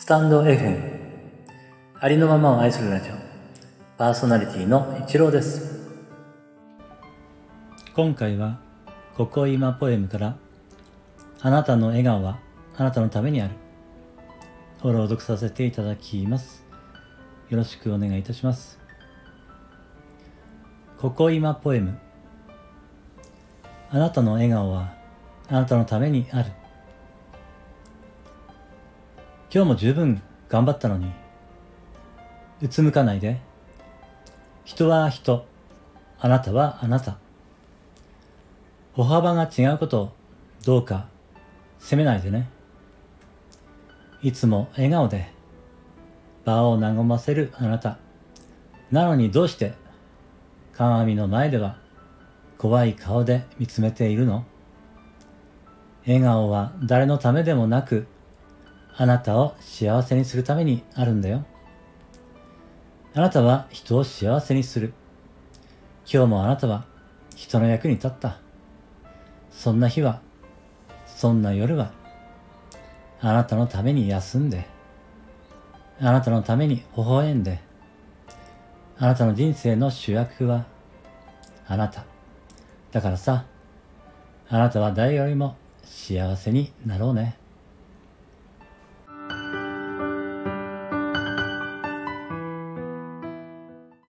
スタンド FM ありのままを愛するラジオ。パーソナリティの一郎です。今回は「ここ今ポエム」から「あなたの笑顔はあなたのためにある」を朗読させていただきます。よろしくお願いいたします。ここ今ポエム。あなたの笑顔はあなたのためにある。今日も十分頑張ったのに、うつむかないで。人は人、あなたはあなた。歩幅が違うことをどうか責めないでね。いつも笑顔で場を和ませるあなた。なのにどうして鏡の前では怖い顔で見つめているの笑顔は誰のためでもなくあなたを幸せにするためにあるんだよ。あなたは人を幸せにする。今日もあなたは人の役に立った。そんな日は、そんな夜は、あなたのために休んで、あなたのために微笑んで、あなたの人生の主役は、あなた。だからさ、あなたは誰よりも幸せになろうね。